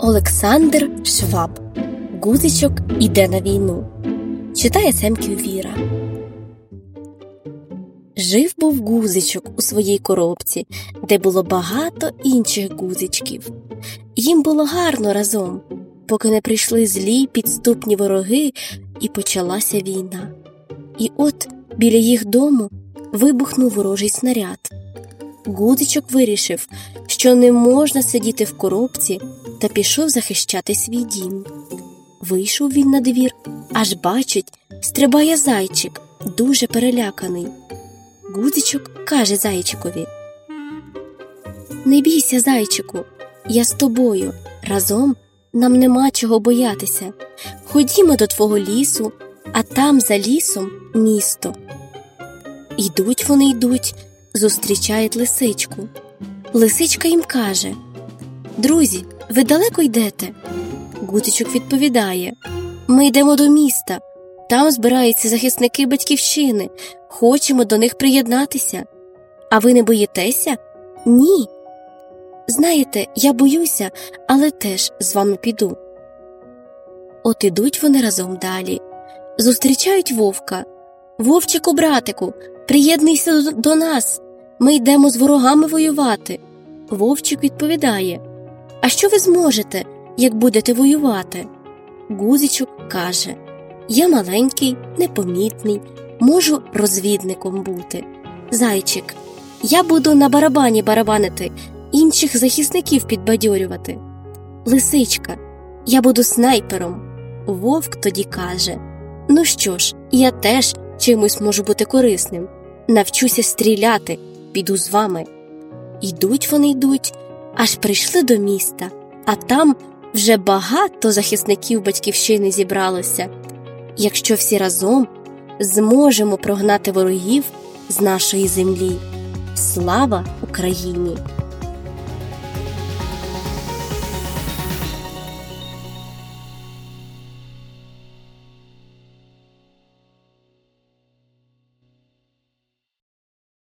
Олександр Шваб Гузичок іде на війну. Читає Семків Віра. Жив був гузичок у своїй коробці, де було багато інших гузичків. Їм було гарно разом, поки не прийшли злі підступні вороги, і почалася війна. І от біля їх дому вибухнув ворожий снаряд. Гудзичок вирішив, що не можна сидіти в коробці та пішов захищати свій дім. Вийшов він на двір, аж бачить, стрибає зайчик, дуже переляканий. Гудзичок каже зайчикові Не бійся, зайчику, я з тобою. Разом нам нема чого боятися. Ходімо до твого лісу, а там за лісом місто. Ідуть вони йдуть, зустрічають лисичку. Лисичка їм каже Друзі, ви далеко йдете? Гутичок відповідає Ми йдемо до міста. Там збираються захисники батьківщини. Хочемо до них приєднатися. А ви не боїтеся? Ні. Знаєте, я боюся, але теж з вами піду. От ідуть вони разом далі. Зустрічають вовка. Вовчику, братику, приєднуйся до нас. Ми йдемо з ворогами воювати. Вовчик відповідає А що ви зможете, як будете воювати? Гузичок каже Я маленький, непомітний, можу розвідником бути. Зайчик, я буду на барабані барабанити, інших захисників підбадьорювати. Лисичка, я буду снайпером. Вовк тоді каже Ну що ж, я теж чимось можу бути корисним. Навчуся стріляти, піду з вами. Йдуть вони йдуть, аж прийшли до міста, а там вже багато захисників батьківщини зібралося. Якщо всі разом зможемо прогнати ворогів з нашої землі. Слава Україні!